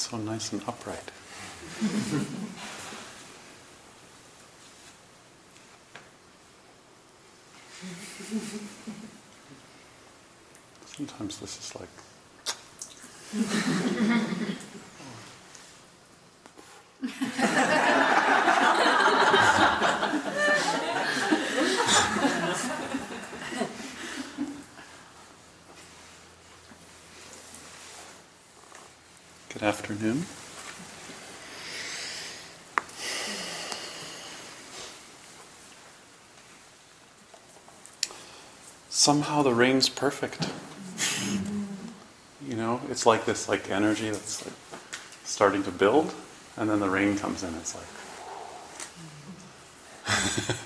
So nice and upright. Sometimes this is like. Good afternoon. Somehow the rain's perfect. You know, it's like this like energy that's like starting to build, and then the rain comes in. It's like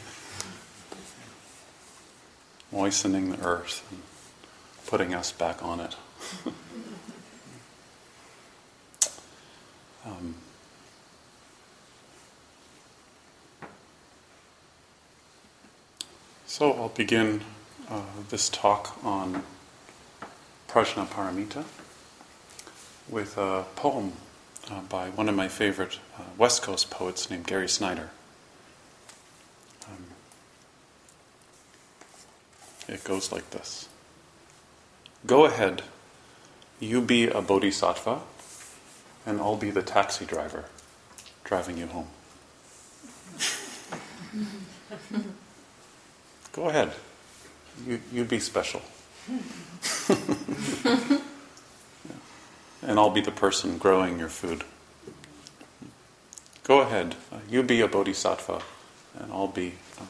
moistening the earth and putting us back on it. Um, so I'll begin this talk on Prajnaparamita with a poem uh, by one of my favorite uh, West Coast poets named Gary Snyder. Um, it goes like this Go ahead, you be a bodhisattva and I'll be the taxi driver driving you home. Go ahead. You, you be special. yeah. And I'll be the person growing your food. Go ahead. Uh, you be a bodhisattva, and I'll be uh,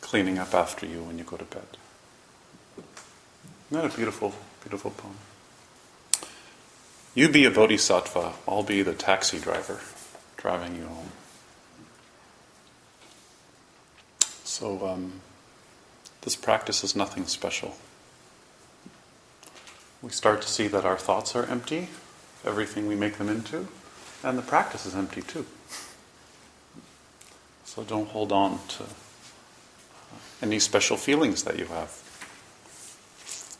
cleaning up after you when you go to bed. Isn't that a beautiful, beautiful poem? You be a bodhisattva, I'll be the taxi driver driving you home. So, um, this practice is nothing special. We start to see that our thoughts are empty, everything we make them into, and the practice is empty too. So, don't hold on to any special feelings that you have,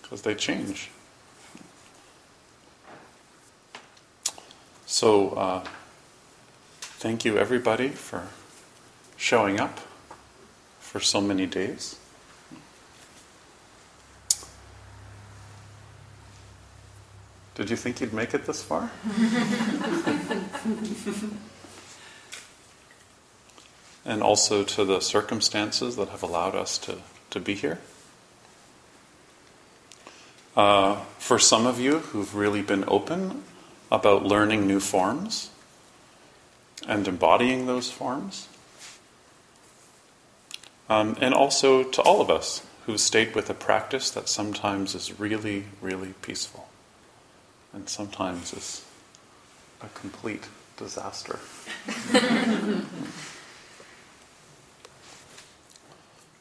because they change. So, uh, thank you everybody for showing up for so many days. Did you think you'd make it this far? and also to the circumstances that have allowed us to, to be here. Uh, for some of you who've really been open about learning new forms and embodying those forms. Um, and also to all of us who've stayed with a practice that sometimes is really, really peaceful and sometimes is a complete disaster.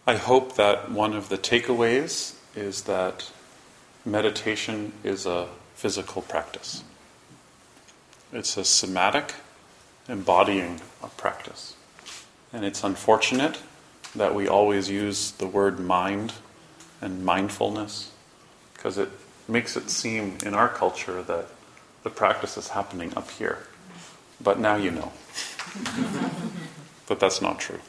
I hope that one of the takeaways is that meditation is a physical practice. It's a somatic embodying of practice. And it's unfortunate that we always use the word mind and mindfulness because it makes it seem in our culture that the practice is happening up here. But now you know. that that's not true.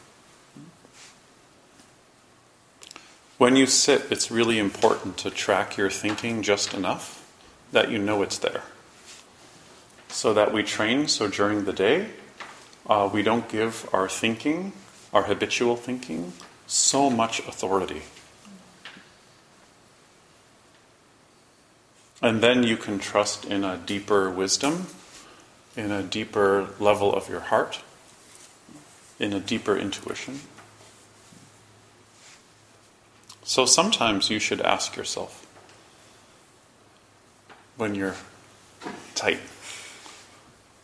When you sit, it's really important to track your thinking just enough that you know it's there. So that we train so during the day, uh, we don't give our thinking, our habitual thinking, so much authority. And then you can trust in a deeper wisdom, in a deeper level of your heart, in a deeper intuition. So sometimes you should ask yourself when you're tight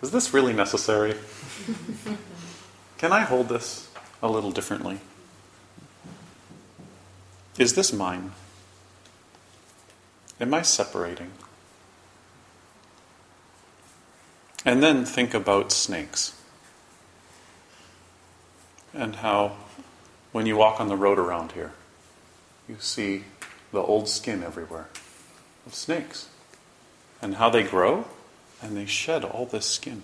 is this really necessary? Can I hold this a little differently? Is this mine? Am I separating? And then think about snakes and how, when you walk on the road around here, you see the old skin everywhere of snakes and how they grow and they shed all this skin.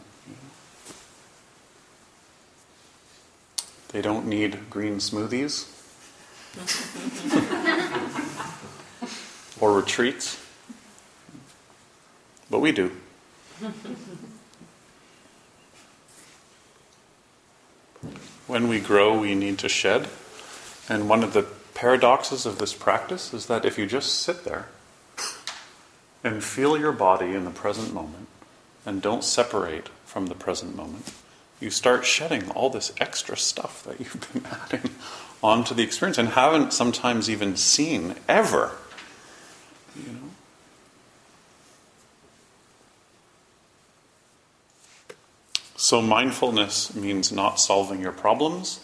They don't need green smoothies or retreats, but we do. When we grow, we need to shed. And one of the paradoxes of this practice is that if you just sit there and feel your body in the present moment and don't separate from the present moment, you start shedding all this extra stuff that you've been adding onto the experience and haven't sometimes even seen ever. You know? So, mindfulness means not solving your problems.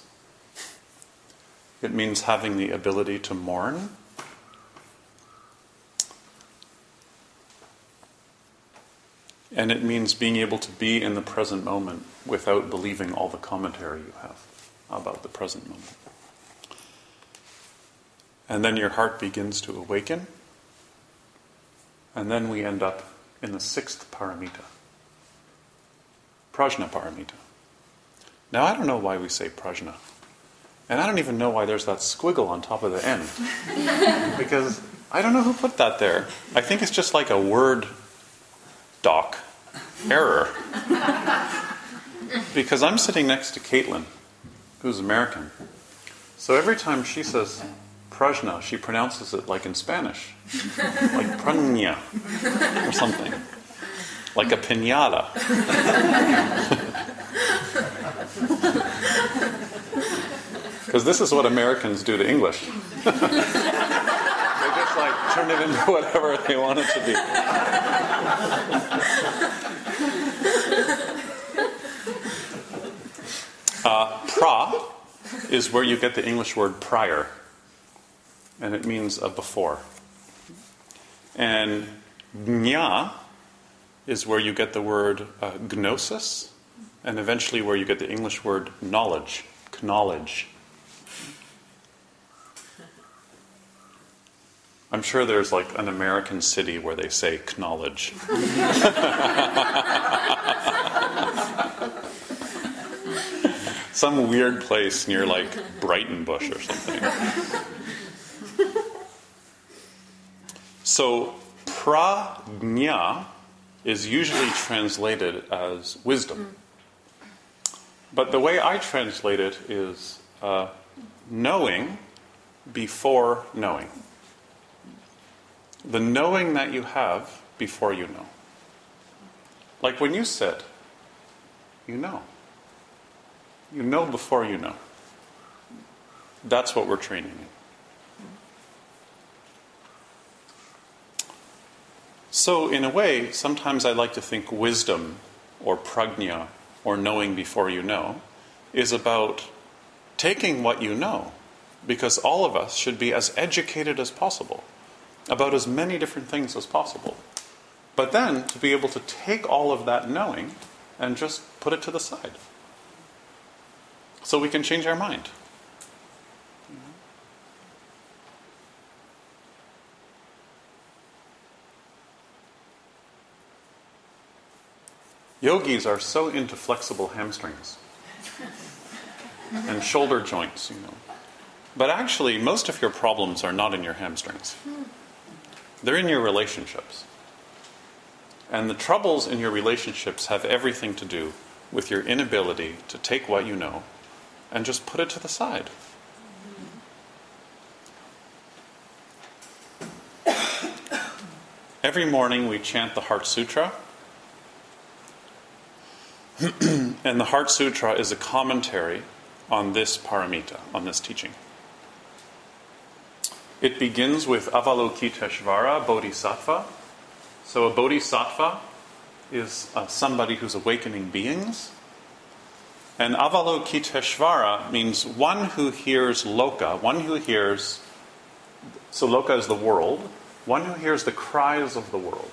It means having the ability to mourn. And it means being able to be in the present moment without believing all the commentary you have about the present moment. And then your heart begins to awaken. And then we end up in the sixth paramita, prajna paramita. Now, I don't know why we say prajna. And I don't even know why there's that squiggle on top of the end. because I don't know who put that there. I think it's just like a word doc error. because I'm sitting next to Caitlin, who's American. So every time she says prajna, she pronounces it like in Spanish, like pranya or something, like a pinata. Because this is what Americans do to English. they just like turn it into whatever they want it to be. Uh, pra is where you get the English word prior, and it means a before. And nya is where you get the word uh, gnosis, and eventually where you get the English word knowledge, knowledge. I'm sure there's like an American city where they say knowledge. Some weird place near like Brighton Bush or something. So, prajna is usually translated as wisdom. But the way I translate it is uh, knowing before knowing. The knowing that you have before you know. Like when you sit, you know. You know before you know. That's what we're training in. So, in a way, sometimes I like to think wisdom or prajna or knowing before you know is about taking what you know, because all of us should be as educated as possible about as many different things as possible. But then to be able to take all of that knowing and just put it to the side so we can change our mind. Yogis are so into flexible hamstrings and shoulder joints, you know. But actually, most of your problems are not in your hamstrings, they're in your relationships. And the troubles in your relationships have everything to do with your inability to take what you know and just put it to the side. Every morning we chant the Heart Sutra. and the Heart Sutra is a commentary on this paramita, on this teaching. It begins with Avalokiteshvara Bodhisattva. So, a bodhisattva is uh, somebody who's awakening beings. And Avalokiteshvara means one who hears loka, one who hears, so loka is the world, one who hears the cries of the world.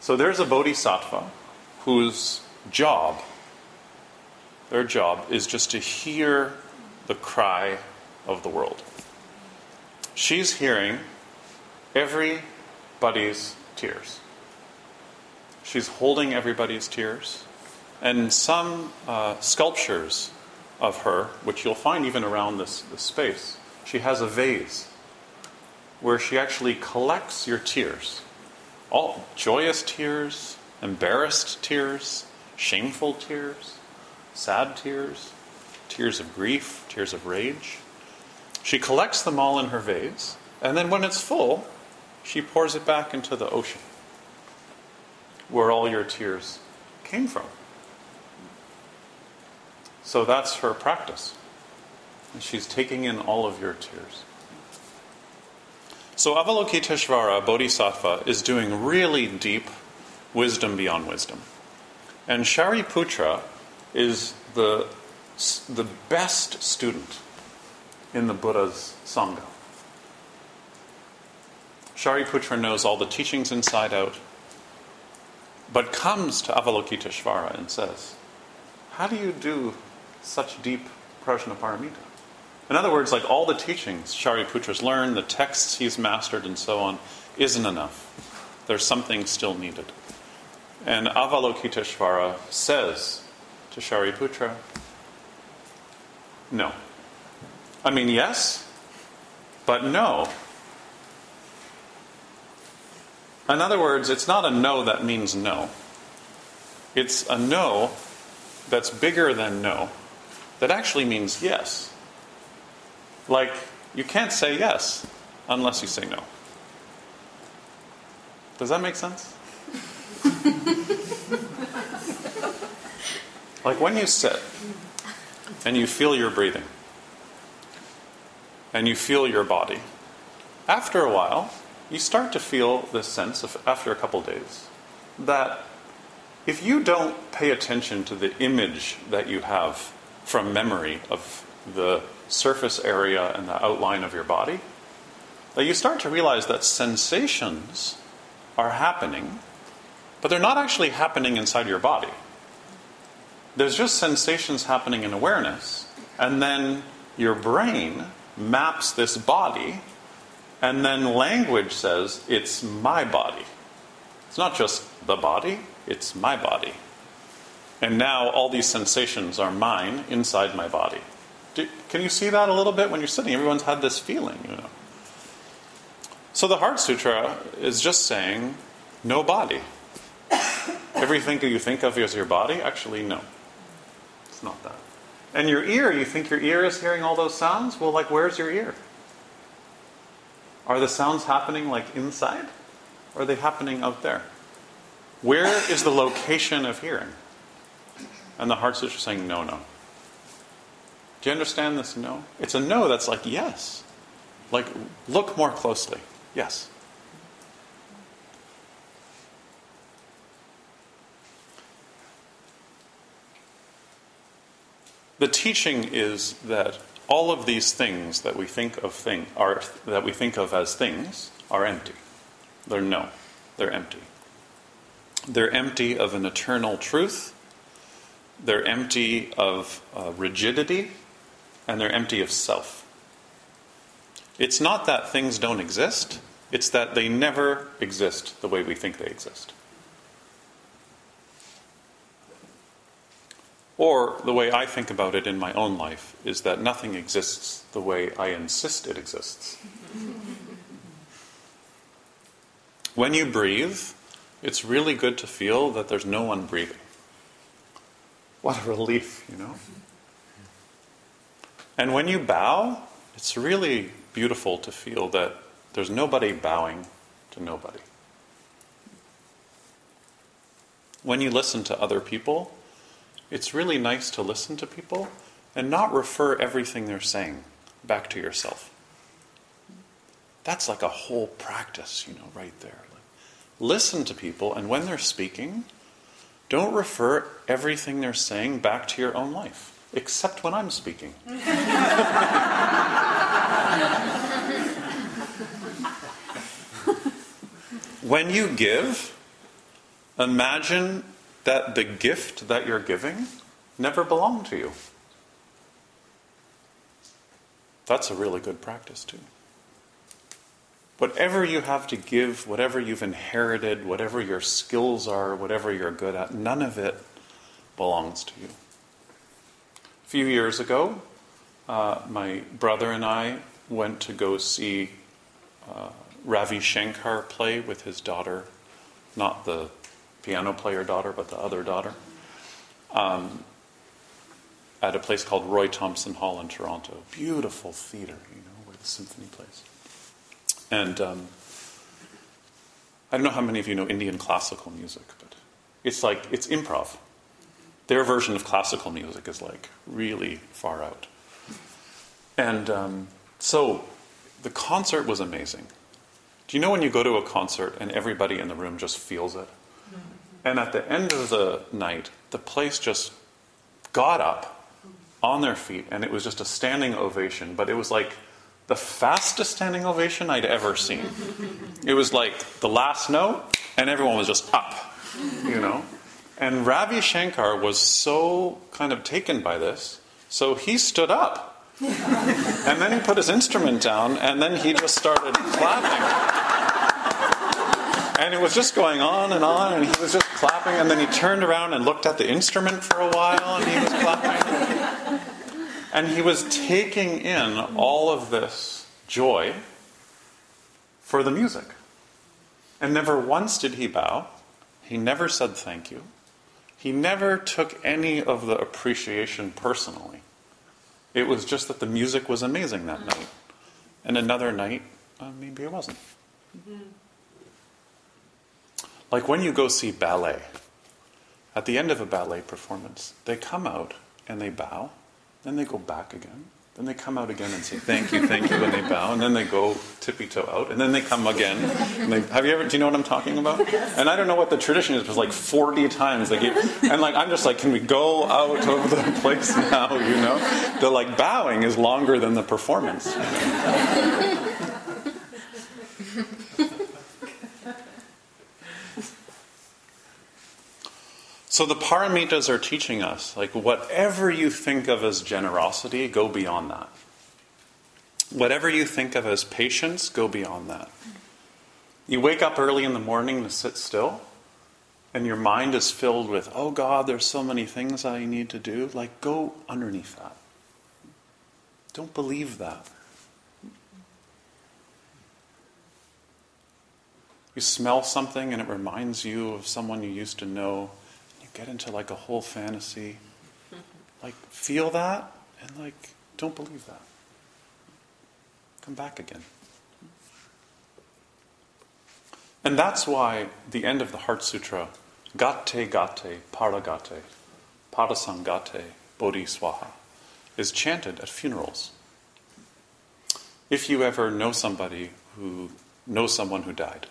So there's a bodhisattva whose job, their job, is just to hear the cry of the world. She's hearing everybody's tears. She's holding everybody's tears. And some uh, sculptures of her, which you'll find even around this, this space, she has a vase where she actually collects your tears. All joyous tears, embarrassed tears, shameful tears, sad tears, tears of grief, tears of rage. She collects them all in her vase, and then when it's full, she pours it back into the ocean where all your tears came from. So that's her practice. And she's taking in all of your tears. So Avalokiteshvara, Bodhisattva, is doing really deep wisdom beyond wisdom. And Shariputra is the, the best student in the Buddha's Sangha. Shariputra knows all the teachings inside out, but comes to Avalokiteshvara and says, How do you do such deep prajnaparamita? In other words, like all the teachings Shariputra's learned, the texts he's mastered, and so on, isn't enough. There's something still needed. And Avalokiteshvara says to Shariputra, No. I mean, yes, but no. In other words, it's not a no that means no. It's a no that's bigger than no that actually means yes. Like, you can't say yes unless you say no. Does that make sense? like when you sit and you feel your breathing and you feel your body, after a while, you start to feel this sense of, after a couple days, that if you don't pay attention to the image that you have from memory of the surface area and the outline of your body, that you start to realize that sensations are happening, but they're not actually happening inside your body. There's just sensations happening in awareness, and then your brain maps this body, and then language says, it's my body. It's not just the body, it's my body. And now all these sensations are mine inside my body. Do, can you see that a little bit when you're sitting? Everyone's had this feeling, you know. So the Heart Sutra is just saying, no body. Everything that you think of as your body, actually, no. It's not that. And your ear, you think your ear is hearing all those sounds? Well, like, where's your ear? Are the sounds happening like inside? Or are they happening out there? Where is the location of hearing? And the Heart Sutra is saying, no, no. Do you understand this no? It's a no that's like yes. Like, look more closely. Yes. The teaching is that all of these things that we think of thing are that we think of as things are empty. They're no. They're empty. They're empty of an eternal truth. They're empty of uh, rigidity and they're empty of self. It's not that things don't exist, it's that they never exist the way we think they exist. Or the way I think about it in my own life is that nothing exists the way I insist it exists. when you breathe, it's really good to feel that there's no one breathing. What a relief, you know? And when you bow, it's really beautiful to feel that there's nobody bowing to nobody. When you listen to other people, it's really nice to listen to people and not refer everything they're saying back to yourself. That's like a whole practice, you know, right there. listen to people, and when they're speaking, don't refer everything they're saying back to your own life, except when I'm speaking. when you give, imagine that the gift that you're giving never belonged to you. That's a really good practice, too. Whatever you have to give, whatever you've inherited, whatever your skills are, whatever you're good at, none of it belongs to you. A few years ago, uh, my brother and I went to go see uh, Ravi Shankar play with his daughter, not the piano player daughter, but the other daughter, um, at a place called Roy Thomson Hall in Toronto. Beautiful theater, you know, where the symphony plays. And um, I don't know how many of you know Indian classical music, but it's like, it's improv. Their version of classical music is like really far out. And um, so the concert was amazing. Do you know when you go to a concert and everybody in the room just feels it? And at the end of the night, the place just got up on their feet, and it was just a standing ovation. But it was like the fastest standing ovation I'd ever seen. It was like the last note, and everyone was just up, you know? And Ravi Shankar was so kind of taken by this, so he stood up. and then he put his instrument down, and then he just started clapping. And it was just going on and on, and he was just clapping, and then he turned around and looked at the instrument for a while, and he was clapping. And he was taking in all of this joy for the music. And never once did he bow. He never said thank you. He never took any of the appreciation personally. It was just that the music was amazing that night. And another night, uh, maybe it wasn't. Mm-hmm. Like when you go see ballet, at the end of a ballet performance, they come out and they bow, then they go back again, then they come out again and say thank you, thank you, and they bow, and then they go tippy toe out, and then they come again. They, have you ever? Do you know what I'm talking about? And I don't know what the tradition is, but like 40 times they and like I'm just like, can we go out of the place now? You know, the like bowing is longer than the performance. So the paramitas are teaching us like whatever you think of as generosity, go beyond that. Whatever you think of as patience, go beyond that. You wake up early in the morning to sit still, and your mind is filled with, oh God, there's so many things I need to do. Like, go underneath that. Don't believe that. You smell something and it reminds you of someone you used to know get into like a whole fantasy. Like, feel that and like, don't believe that. Come back again. And that's why the end of the Heart Sutra, Gate Gate Paragate, Parasangate Bodhiswaha, is chanted at funerals. If you ever know somebody who knows someone who died,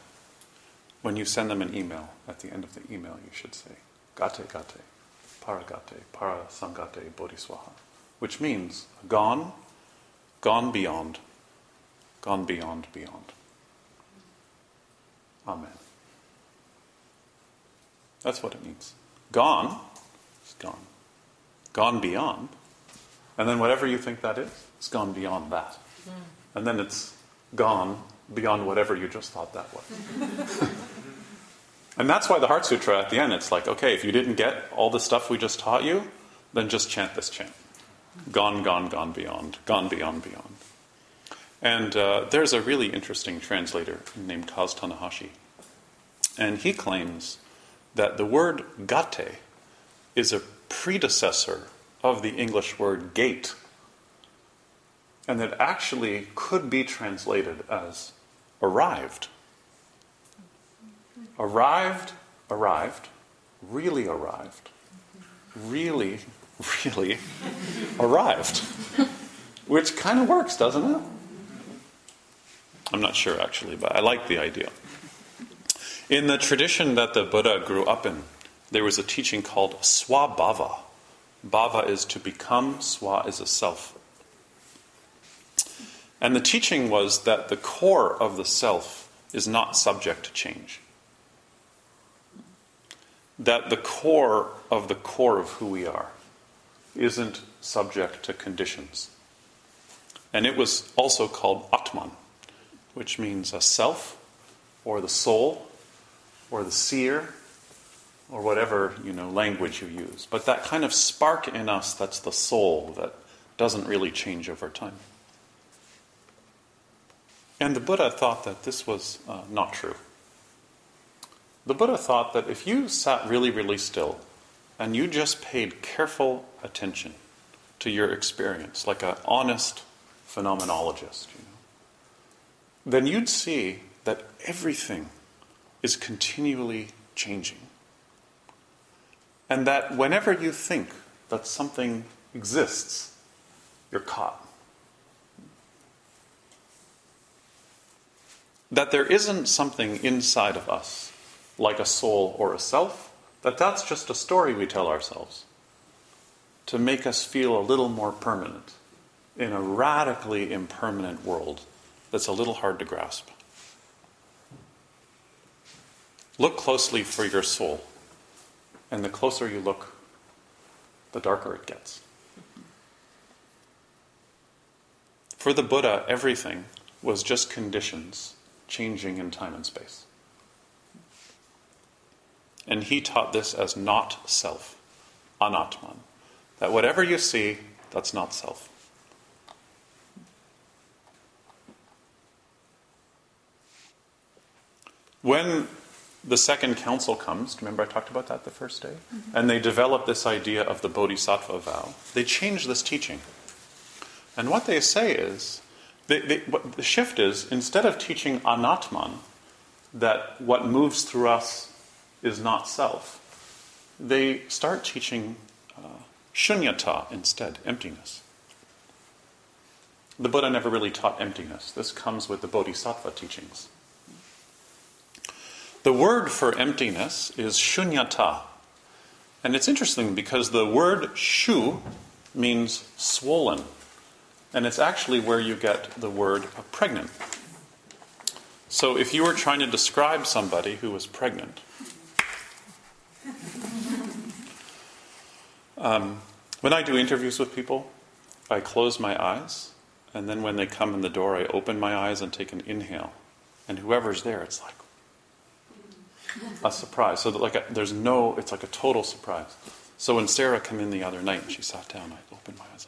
when you send them an email, at the end of the email, you should say, Gate Gate, Paragate, Parasangate Bodhiswaha, which means gone, gone beyond, gone beyond, beyond. Amen. That's what it means. Gone is gone. Gone beyond. And then whatever you think that is, it's gone beyond that. Mm. And then it's gone beyond whatever you just thought that was. And that's why the Heart Sutra at the end, it's like, okay, if you didn't get all the stuff we just taught you, then just chant this chant Gone, gone, gone beyond, gone beyond, beyond. And uh, there's a really interesting translator named Kaz Tanahashi. And he claims that the word gate is a predecessor of the English word gate. And that actually could be translated as arrived. Arrived, arrived, really arrived, really, really arrived. Which kind of works, doesn't it? I'm not sure actually, but I like the idea. In the tradition that the Buddha grew up in, there was a teaching called swabhava. Bhava is to become, swa is a self. And the teaching was that the core of the self is not subject to change. That the core of the core of who we are isn't subject to conditions. And it was also called Atman, which means a self, or the soul, or the seer, or whatever you know language you use. But that kind of spark in us that's the soul that doesn't really change over time. And the Buddha thought that this was uh, not true. The Buddha thought that if you sat really, really still and you just paid careful attention to your experience, like an honest phenomenologist, you know, then you'd see that everything is continually changing. And that whenever you think that something exists, you're caught. That there isn't something inside of us, like a soul or a self, that that's just a story we tell ourselves to make us feel a little more permanent in a radically impermanent world that's a little hard to grasp. Look closely for your soul, and the closer you look, the darker it gets. For the Buddha, everything was just conditions changing in time and space. And he taught this as not self, anatman. That whatever you see, that's not self. When the second council comes, remember I talked about that the first day? Mm-hmm. And they develop this idea of the bodhisattva vow. They change this teaching. And what they say is, they, they, the shift is, instead of teaching anatman, that what moves through us is not self, they start teaching uh, shunyata instead, emptiness. The Buddha never really taught emptiness. This comes with the bodhisattva teachings. The word for emptiness is shunyata. And it's interesting because the word shu means swollen. And it's actually where you get the word pregnant. So if you were trying to describe somebody who was pregnant, um, when I do interviews with people, I close my eyes, and then when they come in the door, I open my eyes and take an inhale. And whoever's there, it's like, a surprise. So like a, there's no, it's like a total surprise. So when Sarah came in the other night and she sat down, I opened my eyes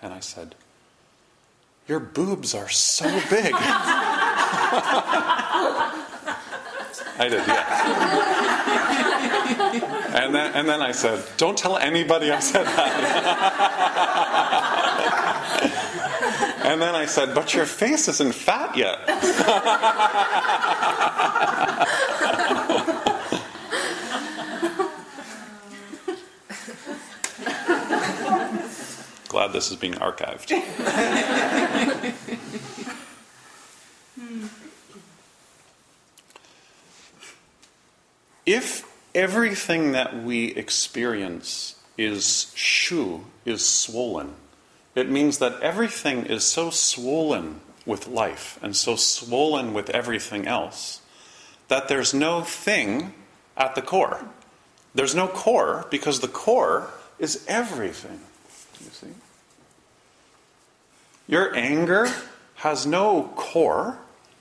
and I said, "Your boobs are so big." I did, yeah. And then, and then I said, "Don't tell anybody I said that." and then I said, "But your face isn't fat yet." Glad this is being archived. if everything that we experience is shu, is swollen, it means that everything is so swollen with life and so swollen with everything else that there's no thing at the core. There's no core because the core is everything. You see? Your anger has no core.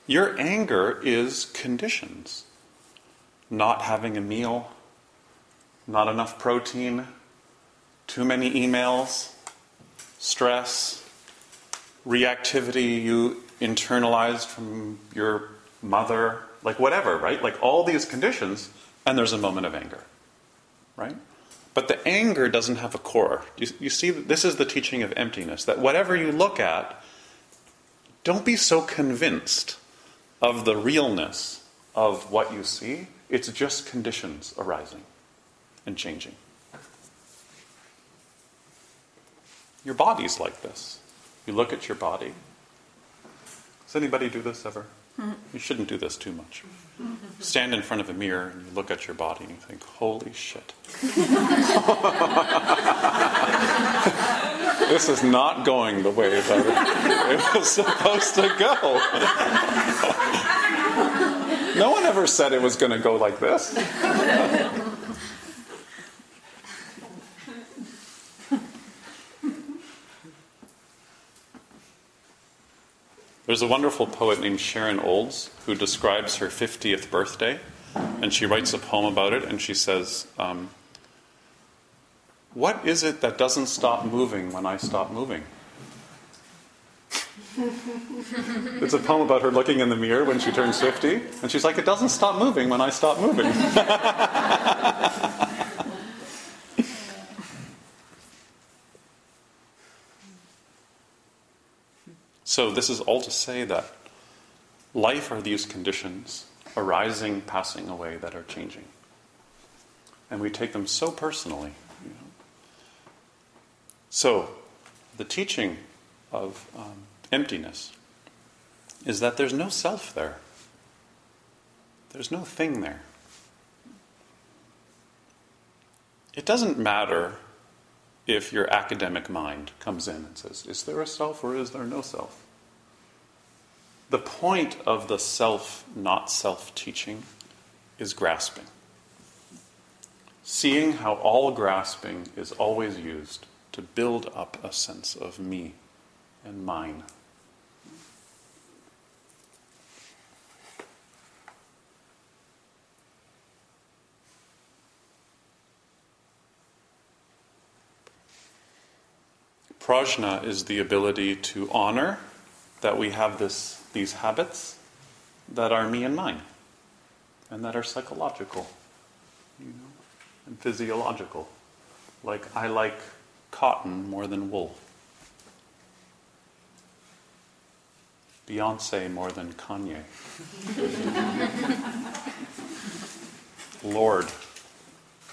Your anger is conditions. Not having a meal, not enough protein, too many emails, stress, reactivity you internalized from your mother, like whatever, right? Like all these conditions, and there's a moment of anger, right? But the anger doesn't have a core. You, you see, this is the teaching of emptiness that whatever you look at, don't be so convinced of the realness of what you see. It's just conditions arising and changing. Your body's like this. You look at your body. Does anybody do this ever? You shouldn't do this too much. Stand in front of a mirror and you look at your body and you think, holy shit. this is not going the way that it was supposed to go. no one ever said it was going to go like this. There's a wonderful poet named Sharon Olds who describes her 50th birthday, and she writes a poem about it, and she says, um, What is it that doesn't stop moving when I stop moving? It's a poem about her looking in the mirror when she turns 50, and she's like, It doesn't stop moving when I stop moving. So, this is all to say that life are these conditions arising, passing away that are changing. And we take them so personally. You know? So, the teaching of um, emptiness is that there's no self there, there's no thing there. It doesn't matter if your academic mind comes in and says, Is there a self or is there no self? The point of the self, not self teaching is grasping. Seeing how all grasping is always used to build up a sense of me and mine. Prajna is the ability to honor that we have this, these habits that are me and mine, and that are psychological, you know, and physiological. Like I like cotton more than wool. Beyonce more than Kanye. Lorde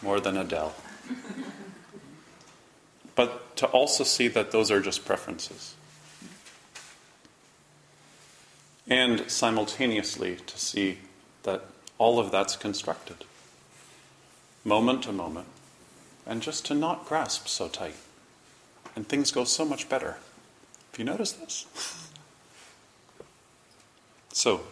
more than Adele to also see that those are just preferences. And simultaneously to see that all of that's constructed, moment to moment, and just to not grasp so tight. And things go so much better. Have you noticed this? so,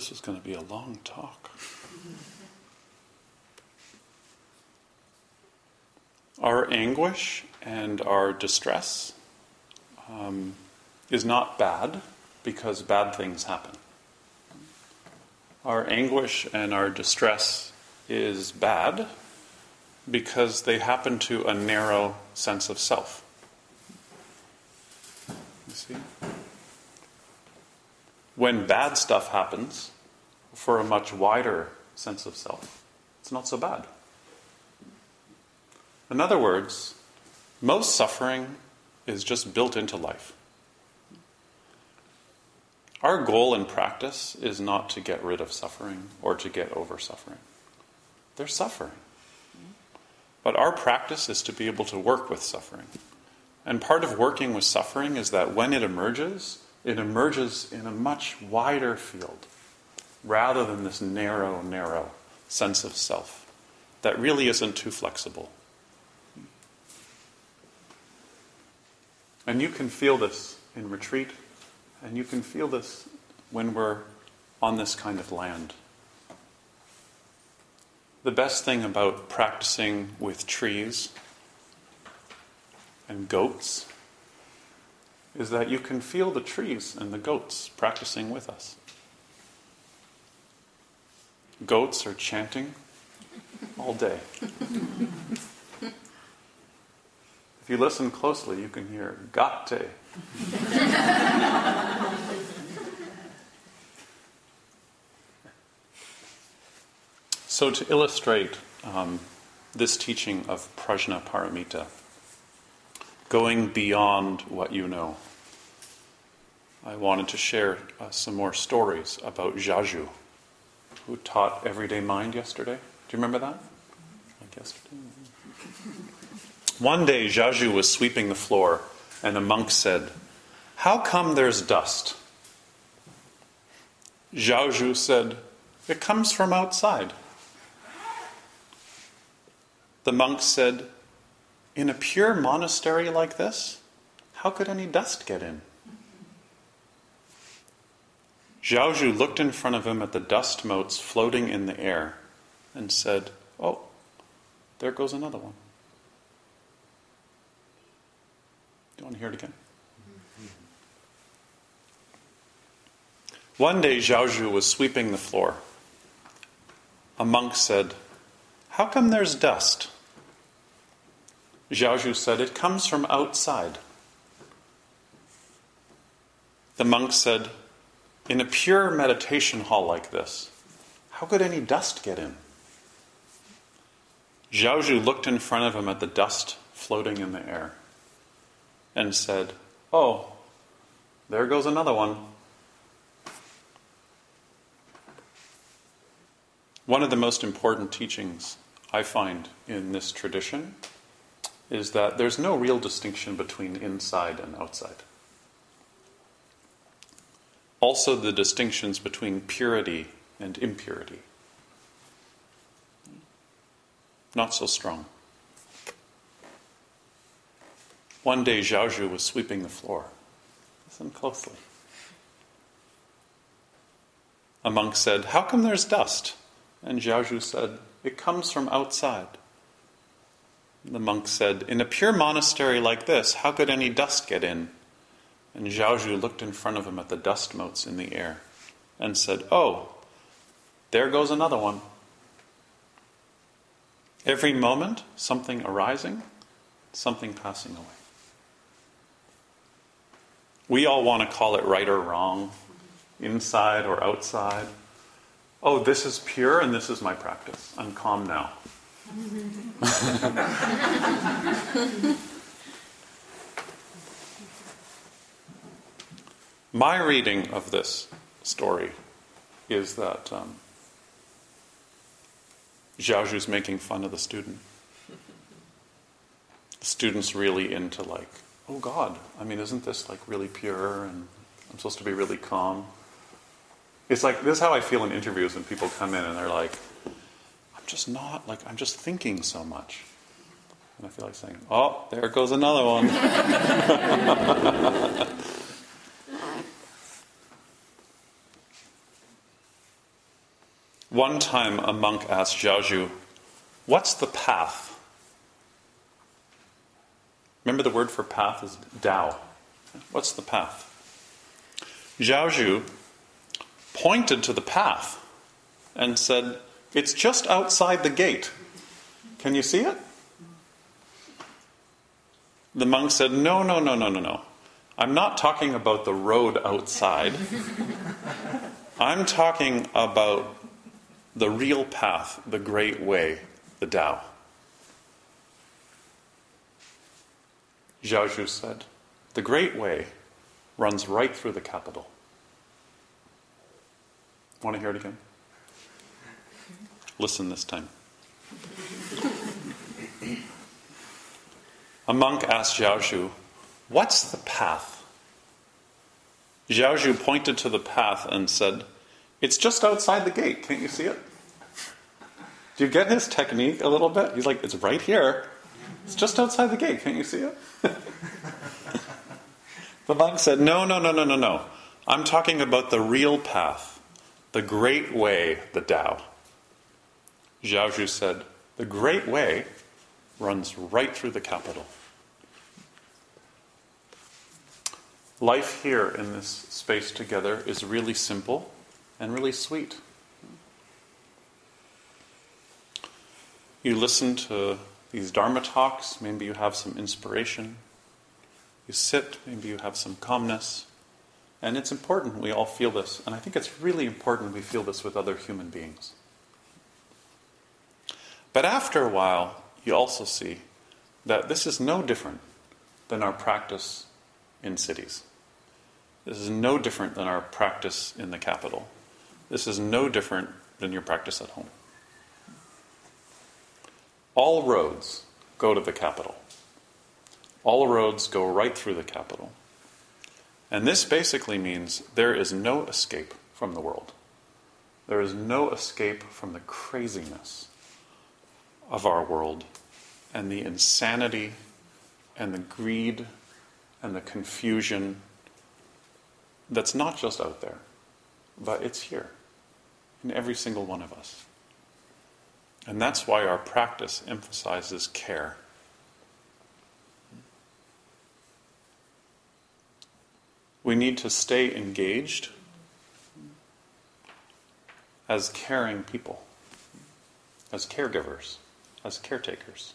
This is going to be a long talk. Our anguish and our distress um, is not bad because bad things happen. Our anguish and our distress is bad because they happen to a narrow sense of self. You see? When bad stuff happens for a much wider sense of self, it's not so bad. In other words, most suffering is just built into life. Our goal in practice is not to get rid of suffering or to get over suffering. There's suffering. But our practice is to be able to work with suffering. And part of working with suffering is that when it emerges, it emerges in a much wider field rather than this narrow, narrow sense of self that really isn't too flexible. And you can feel this in retreat, and you can feel this when we're on this kind of land. the best thing about practicing with trees and goats is that you can feel the trees and the goats practicing with us. Goats are chanting all day. if you listen closely, you can hear gate. so, to illustrate um, this teaching of prajna paramita, going beyond what you know, I wanted to share uh, some more stories about Zhaozhou, who taught Everyday Mind yesterday. Do you remember that? Like yesterday. One day, Zhaozhou was sweeping the floor, and a monk said, How come there's dust? Zhaozhou said, It comes from outside. The monk said, In a pure monastery like this, how could any dust get in? Zhaozhou looked in front of him at the dust motes floating in the air and said, Oh, there goes another one. Do you want to hear it again? One day, Zhaozhou was sweeping the floor. A monk said, How come there's dust? Zhaozhou said, It comes from outside. The monk said, In a pure meditation hall like this, how could any dust get in? Zhaozhou looked in front of him at the dust floating in the air and said, Oh, there goes another one. One of the most important teachings I find in this tradition is that there's no real distinction between inside and outside. Also, the distinctions between purity and impurity. Not so strong. One day, Zhaozhou was sweeping the floor. Listen closely. A monk said, How come there's dust? And Zhaozhou said, It comes from outside. The monk said, In a pure monastery like this, how could any dust get in? And Zhaozhou looked in front of him at the dust motes in the air and said, Oh, there goes another one. Every moment, something arising, something passing away. We all want to call it right or wrong, inside or outside. Oh, this is pure and this is my practice. I'm calm now. My reading of this story is that um, Zhaozhou's making fun of the student. The student's really into, like, oh God, I mean, isn't this like really pure and I'm supposed to be really calm? It's like, this is how I feel in interviews when people come in and they're like, just not, like, I'm just thinking so much. And I feel like saying, oh, there goes another one. One time a monk asked Zhaozhou, What's the path? Remember the word for path is Tao. What's the path? Zhaozhou pointed to the path and said, It's just outside the gate. Can you see it? The monk said, No, no, no, no, no, no. I'm not talking about the road outside. I'm talking about the real path, the great way, the Tao. Zhaozhou said, The great way runs right through the capital. Want to hear it again? Listen this time. A monk asked Zhaozhou, What's the path? Zhaozhou pointed to the path and said, It's just outside the gate. Can't you see it? Do you get his technique a little bit? He's like, It's right here. It's just outside the gate. Can't you see it? the monk said, No, no, no, no, no, no. I'm talking about the real path, the great way, the Tao. Zhaozhou said, The Great Way runs right through the capital. Life here in this space together is really simple and really sweet. You listen to these Dharma talks, maybe you have some inspiration. You sit, maybe you have some calmness. And it's important we all feel this. And I think it's really important we feel this with other human beings. But after a while, you also see that this is no different than our practice in cities. This is no different than our practice in the capital. This is no different than your practice at home. All roads go to the capital. All roads go right through the capital. And this basically means there is no escape from the world. There is no escape from the craziness of our world and the insanity and the greed and the confusion that's not just out there, but it's here in every single one of us. And that's why our practice emphasizes care. We need to stay engaged as caring people, as caregivers, as caretakers.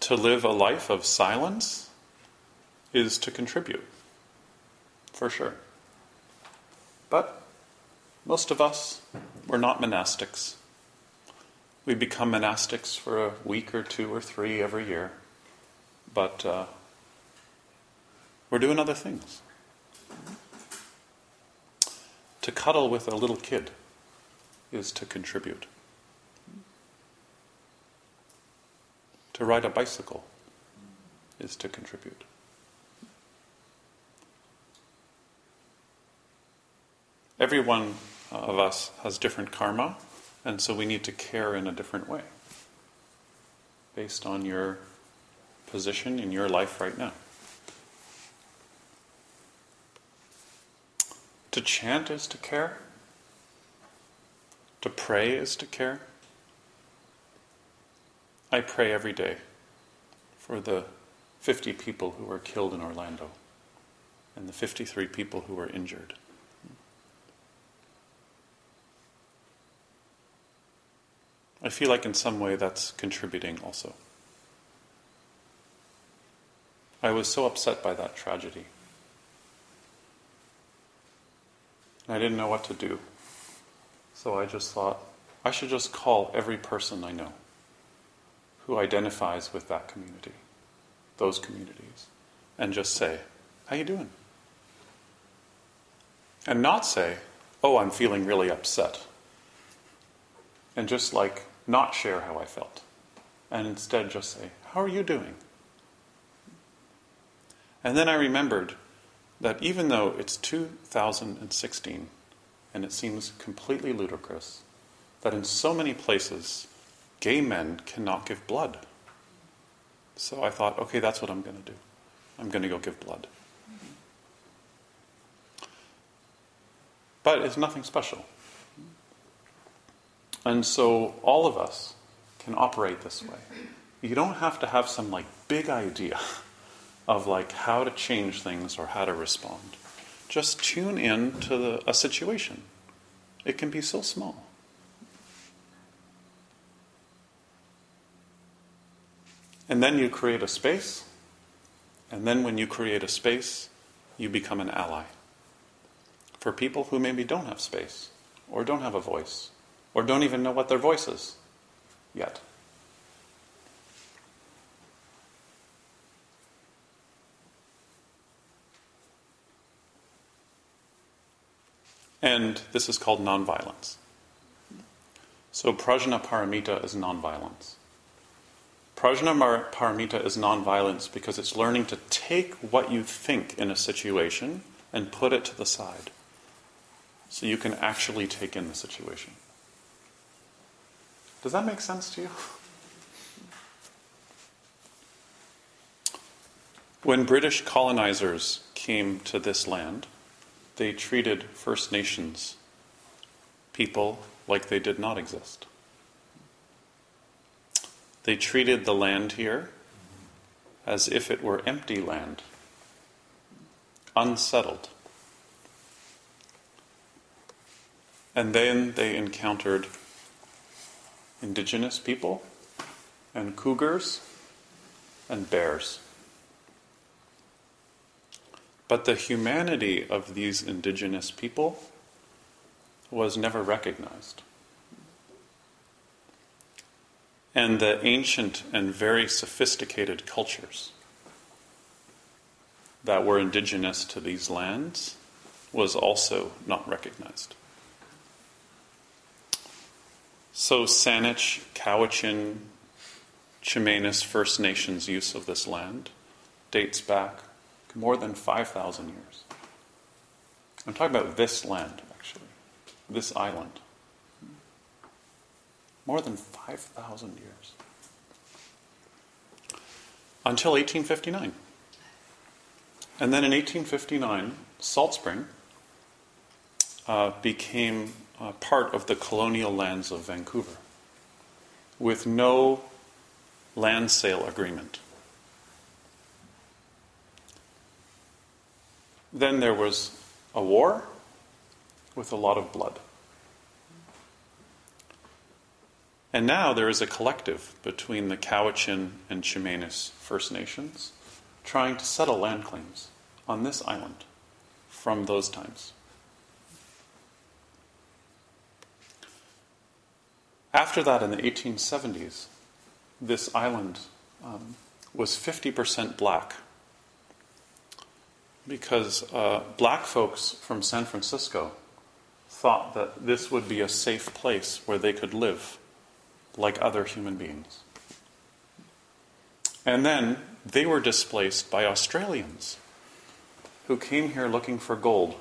To live a life of silence is to contribute, for sure. But most of us, we're not monastics. We become monastics for a week or two or three every year, but uh, we're doing other things. To cuddle with a little kid is to contribute. To ride a bicycle is to contribute. Every one of us has different karma, and so we need to care in a different way based on your position in your life right now. To chant is to care. To pray is to care. I pray every day for the 50 people who were killed in Orlando and the 53 people who were injured. I feel like in some way that's contributing also. I was so upset by that tragedy. I didn't know what to do. So I just thought, I should just call every person I know who identifies with that community, those communities, and just say, How you doing? And not say, Oh, I'm feeling really upset. And just like not share how I felt. And instead just say, How are you doing? And then I remembered that even though it's 2016 and it seems completely ludicrous, that in so many places gay men cannot give blood. So I thought, okay, that's what I'm going to do. I'm going to go give blood. But it's nothing special. And so all of us can operate this way. You don't have to have some like big idea of like how to change things or how to respond. Just tune in to the, a situation. It can be so small. And then you create a space. And then when you create a space, you become an ally. For people who maybe don't have space, or don't have a voice, or don't even know what their voice is yet. And this is called nonviolence. So prajna paramita is nonviolence. Prajna paramita is nonviolence because it's learning to take what you think in a situation and put it to the side so you can actually take in the situation. Does that make sense to you? When British colonizers came to this land, they treated First Nations people like they did not exist. They treated the land here as if it were empty land, unsettled. And then they encountered indigenous people and cougars and bears. But the humanity of these indigenous people was never recognized. And the ancient and very sophisticated cultures that were indigenous to these lands was also not recognized. So, Saanich, Cowichan, Chemainus First Nations use of this land dates back more than 5,000 years. I'm talking about this land, actually, this island. More than 5,000 years. Until 1859. And then in 1859, Salt Spring uh, became uh, part of the colonial lands of Vancouver with no land sale agreement. Then there was a war with a lot of blood. And now there is a collective between the Cowichan and Chemainus First Nations trying to settle land claims on this island from those times. After that, in the 1870s, this island um, was 50% black because uh, black folks from San Francisco thought that this would be a safe place where they could live like other human beings. And then they were displaced by Australians who came here looking for gold.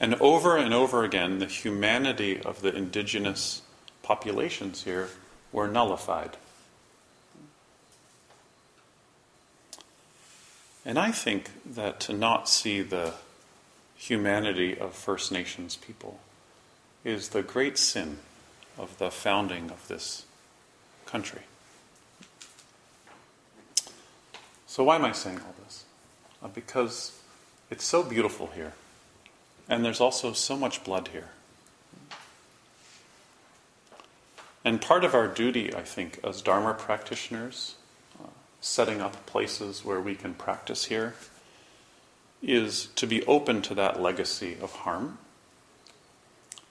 And over and over again, the humanity of the indigenous populations here were nullified. And I think that to not see the humanity of First Nations people is the great sin of the founding of this country. So, why am I saying all this? Uh, because it's so beautiful here, and there's also so much blood here. And part of our duty, I think, as Dharma practitioners, setting up places where we can practice here, is to be open to that legacy of harm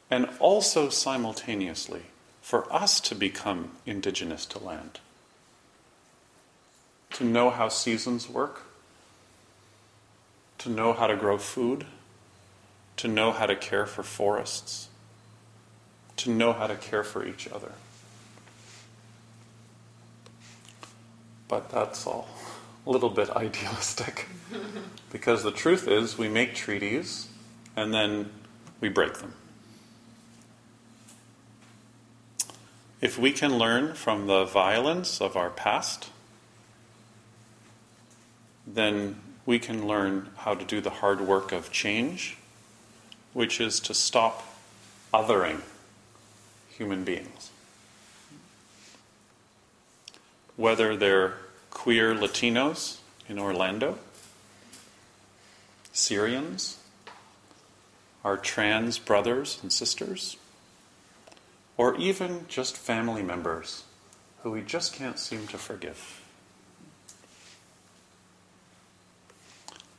and also simultaneously for us to become indigenous to land, to know how seasons work, to know how to grow food, to know how to care for forests, to know how to care for each other. But that's all a little bit idealistic. because the truth is, we make treaties and then we break them. If we can learn from the violence of our past, then we can learn how to do the hard work of change, which is to stop othering human beings. Whether they're queer Latinos in Orlando, Syrians, our trans brothers and sisters, or even just family members who we just can't seem to forgive.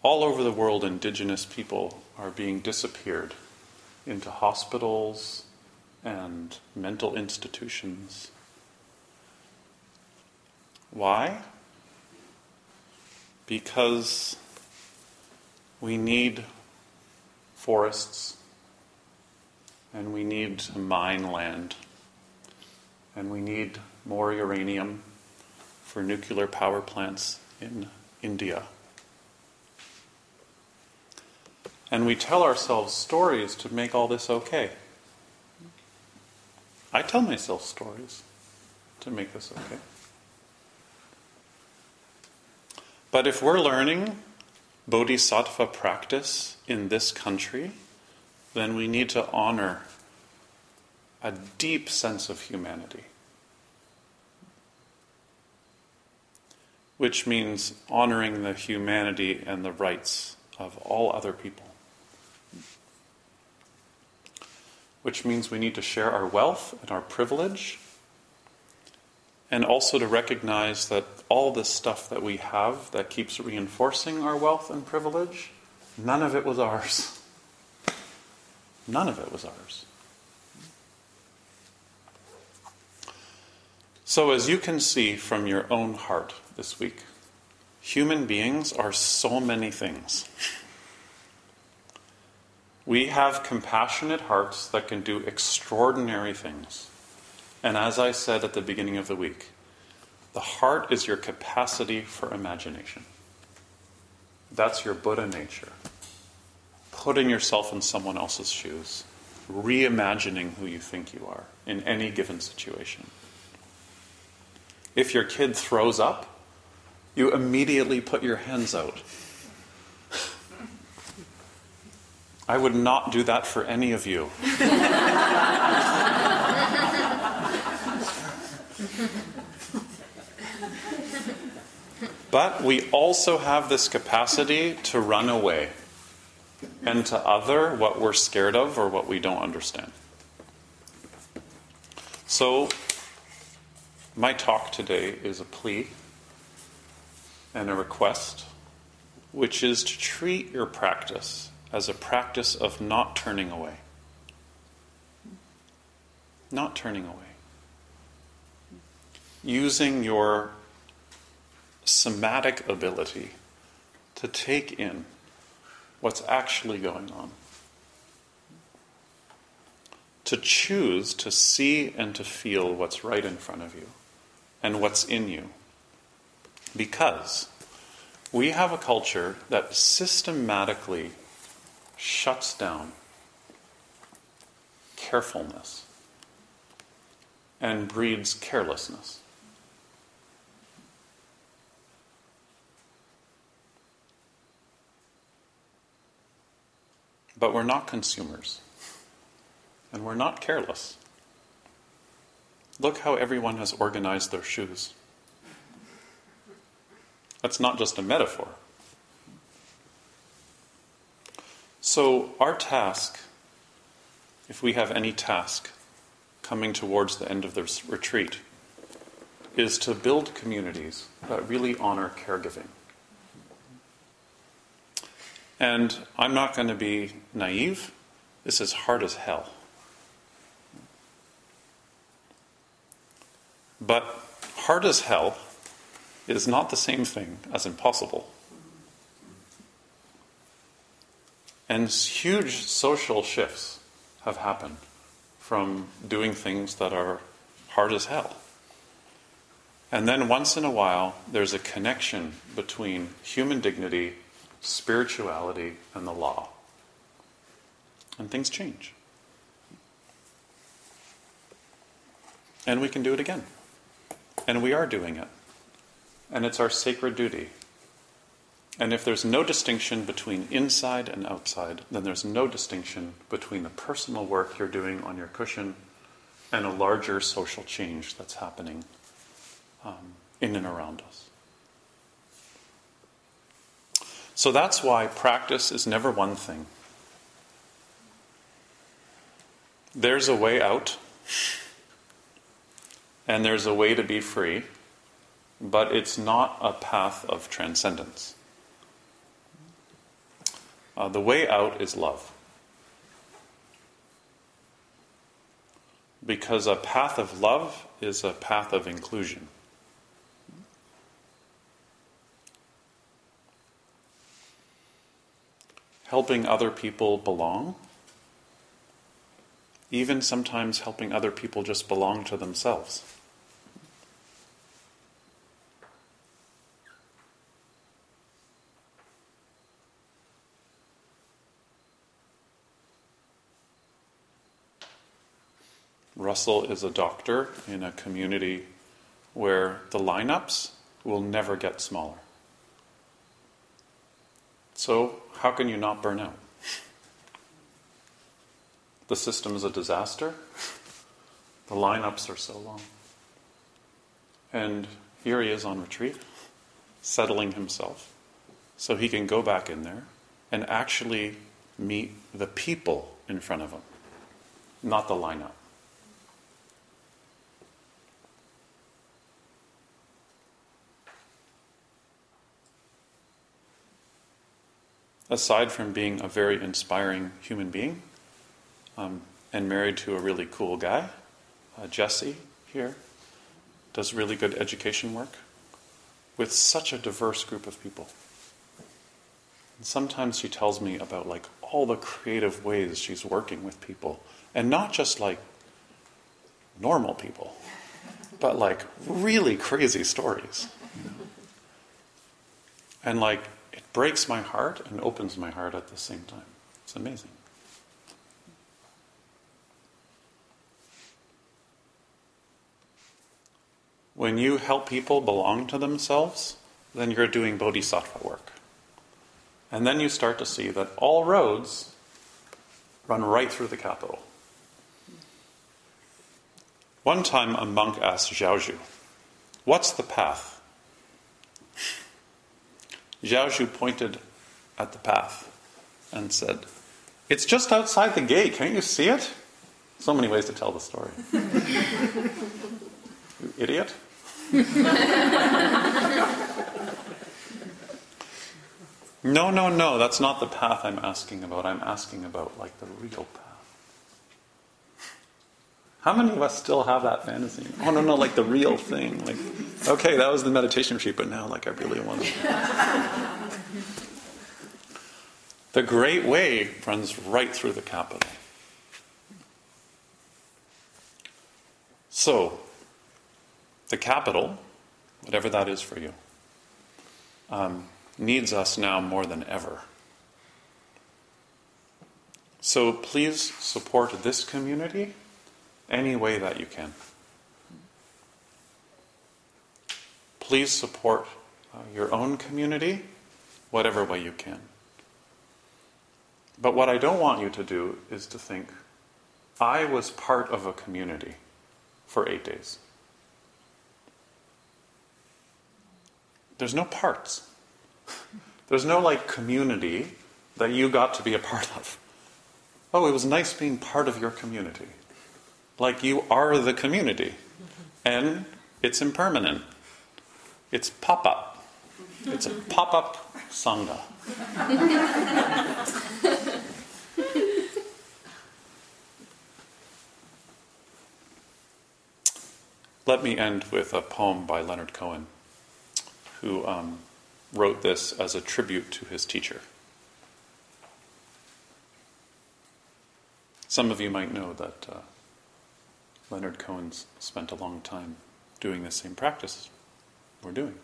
All over the world, indigenous people are being disappeared into hospitals and mental institutions. Why? Because we need forests and we need to mine land, and we need more uranium for nuclear power plants in India. And we tell ourselves stories to make all this okay. I tell myself stories to make this okay. But if we're learning bodhisattva practice in this country, then we need to honor a deep sense of humanity. Which means honoring the humanity and the rights of all other people. Which means we need to share our wealth and our privilege, and also to recognize that all this stuff that we have that keeps reinforcing our wealth and privilege, none of it was ours. None of it was ours. So, as you can see from your own heart this week, human beings are so many things. We have compassionate hearts that can do extraordinary things. And as I said at the beginning of the week, the heart is your capacity for imagination. That's your Buddha nature. Putting yourself in someone else's shoes, reimagining who you think you are in any given situation. If your kid throws up, you immediately put your hands out. I would not do that for any of you. but we also have this capacity to run away and to other what we're scared of or what we don't understand. So, my talk today is a plea and a request, which is to treat your practice as a practice of not turning away. Not turning away. Using your somatic ability to take in what's actually going on. To choose to see and to feel what's right in front of you and what's in you. Because we have a culture that systematically shuts down carefulness and breeds carelessness. But we're not consumers. And we're not careless. Look how everyone has organized their shoes. That's not just a metaphor. So, our task, if we have any task coming towards the end of this retreat, is to build communities that really honor caregiving. And I'm not going to be naive. This is hard as hell. But hard as hell is not the same thing as impossible. And huge social shifts have happened from doing things that are hard as hell. And then once in a while, there's a connection between human dignity spirituality, and the law. And things change. And we can do it again. And we are doing it. And it's our sacred duty. And if there's no distinction between inside and outside, then there's no distinction between the personal work you're doing on your cushion and a larger social change that's happening um, in and around us. So that's why practice is never one thing. There's a way out, and there's a way to be free, but it's not a path of transcendence. Uh, the way out is love. Because a path of love is a path of inclusion. Helping other people belong, even sometimes helping other people just belong to themselves. Russell is a doctor in a community where the lineups will never get smaller. So, how can you not burn out? The system is a disaster. The lineups are so long. And here he is on retreat, settling himself, so he can go back in there and actually meet the people in front of him, not the lineup. Aside from being a very inspiring human being um, and married to a really cool guy, uh, Jesse here does really good education work with such a diverse group of people. And sometimes she tells me about like all the creative ways she's working with people, and not just like normal people, but like really crazy stories. And like breaks my heart and opens my heart at the same time. It's amazing. When you help people belong to themselves, then you're doing bodhisattva work. And then you start to see that all roads run right through the capital. One time a monk asked Zhaozhou, What's the path? Zhaozhou pointed at the path and said, It's just outside the gate. Can't you see it? So many ways to tell the story. you idiot. no, no, no, that's not the path I'm asking about. I'm asking about like the real path. How many of us still have that fantasy? Oh no, no, like the real thing. Like, okay, that was the meditation retreat, but now like I really want to. the great way runs right through the capital. So, the capital, whatever that is for you, um, needs us now more than ever. So please support this community any way that you can. Please support uh, your own community whatever way you can. But what I don't want you to do is to think, I was part of a community for eight days. there's no parts. There's no like community that you got to be a part of. Oh, it was nice being part of your community. Like you are the community. And it's impermanent. It's pop up. It's a pop up Sangha. Let me end with a poem by Leonard Cohen who um, wrote this as a tribute to his teacher. Some of you might know that uh, Leonard Cohen's spent a long time doing the same practice we're doing.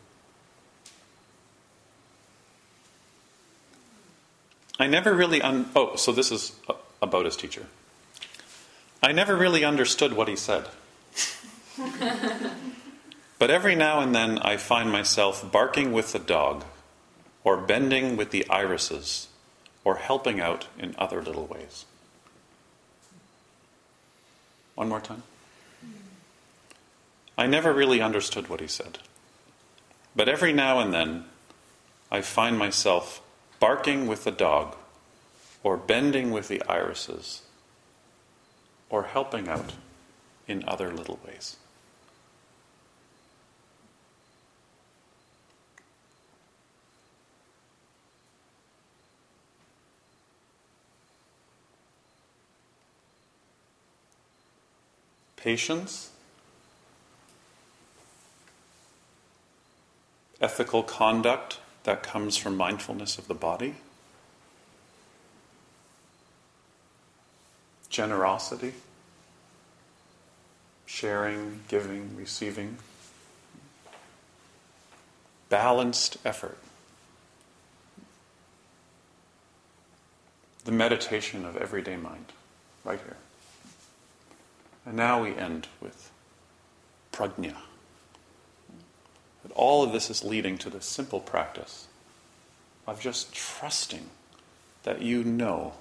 I never really un- oh, so this is about his teacher. I never really understood what he said. But every now and then I find myself barking with the dog, or bending with the irises, or helping out in other little ways. One more time. I never really understood what he said. But every now and then I find myself barking with the dog, or bending with the irises, or helping out in other little ways. patience, ethical conduct that comes from mindfulness of the body, generosity, sharing, giving, receiving, balanced effort. The meditation of everyday mind, right here. And now we end with prajna. That all of this is leading to this simple practice of just trusting that you know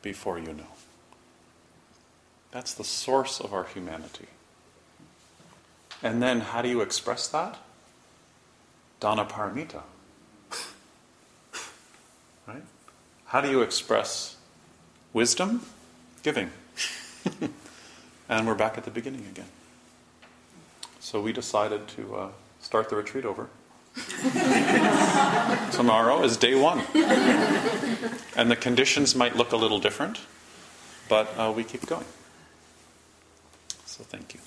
before you know. That's the source of our humanity. And then how do you express that? Dana paramita. Right? How do you express wisdom? Giving. and we're back at the beginning again. So we decided to uh, start the retreat over. Tomorrow is day one. And the conditions might look a little different, but uh, we keep going. So thank you.